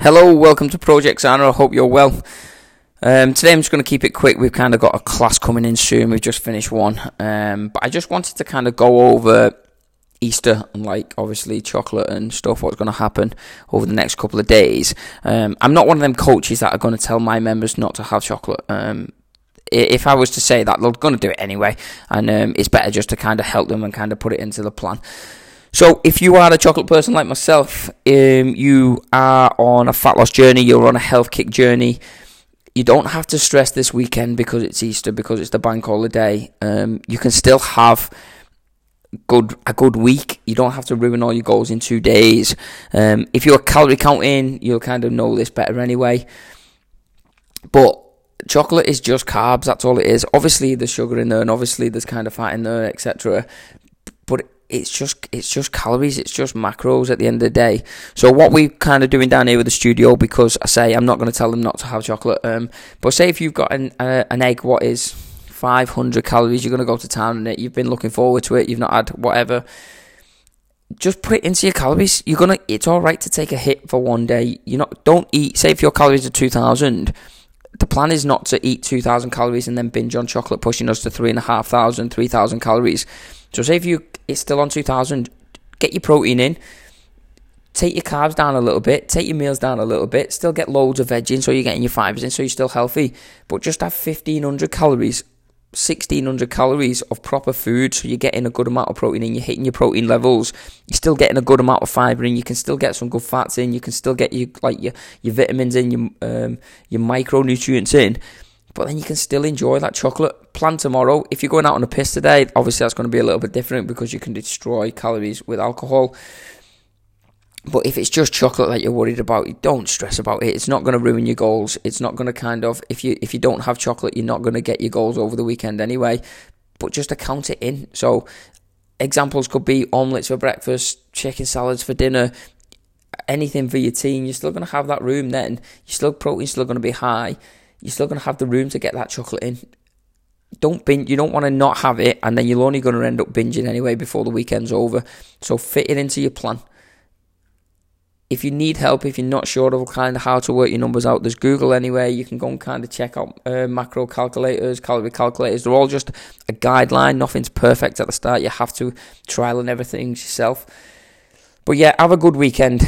Hello, welcome to Project Xana. I hope you're well. Um, today I'm just going to keep it quick. We've kind of got a class coming in soon. We've just finished one. Um, but I just wanted to kind of go over Easter and like obviously chocolate and stuff, what's going to happen over the next couple of days. Um, I'm not one of them coaches that are going to tell my members not to have chocolate. Um, if I was to say that, they're going to do it anyway. And um, it's better just to kind of help them and kind of put it into the plan. So, if you are a chocolate person like myself, um, you are on a fat loss journey, you're on a health kick journey. You don't have to stress this weekend because it's Easter, because it's the bank holiday. Um, you can still have good a good week. You don't have to ruin all your goals in two days. Um, if you're calorie counting, you'll kind of know this better anyway. But chocolate is just carbs. That's all it is. Obviously, there's sugar in there, and obviously there's kind of fat in there, etc. It's just it's just calories, it's just macros at the end of the day. So what we're kind of doing down here with the studio, because I say I'm not going to tell them not to have chocolate. Um, but say if you've got an uh, an egg, what is 500 calories, you're going to go to town and it. You've been looking forward to it. You've not had whatever. Just put it into your calories. You're gonna. It's all right to take a hit for one day. You not don't eat. Say if your calories are 2,000 the plan is not to eat 2,000 calories and then binge on chocolate, pushing us to 3,500, 3,000 calories. So, say if you it's still on 2,000, get your protein in, take your carbs down a little bit, take your meals down a little bit, still get loads of veg in so you're getting your fibers in so you're still healthy, but just have 1,500 calories 1600 calories of proper food, so you're getting a good amount of protein and you're hitting your protein levels, you're still getting a good amount of fiber in, you can still get some good fats in, you can still get your like your, your vitamins in, your um, your micronutrients in, but then you can still enjoy that chocolate. Plan tomorrow. If you're going out on a piss today, obviously that's going to be a little bit different because you can destroy calories with alcohol. But if it's just chocolate that you're worried about, don't stress about it. It's not going to ruin your goals. It's not going to kind of if you if you don't have chocolate, you're not going to get your goals over the weekend anyway. But just account it in. So examples could be omelets for breakfast, chicken salads for dinner, anything for your team. You're still going to have that room then. Your still protein's still going to be high. You're still going to have the room to get that chocolate in. Don't binge. You don't want to not have it, and then you're only going to end up binging anyway before the weekend's over. So fit it into your plan if you need help, if you're not sure of kind of how to work your numbers out, there's Google anyway. You can go and kind of check out uh, macro calculators, calorie calculators. They're all just a guideline. Nothing's perfect at the start. You have to trial and everything yourself. But yeah, have a good weekend.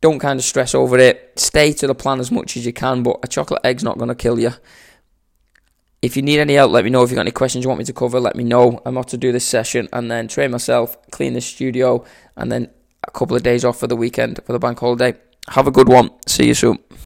Don't kind of stress over it. Stay to the plan as much as you can, but a chocolate egg's not going to kill you. If you need any help, let me know. If you've got any questions you want me to cover, let me know. I'm off to do this session and then train myself, clean the studio, and then couple of days off for the weekend for the bank holiday. Have a good one. See you soon.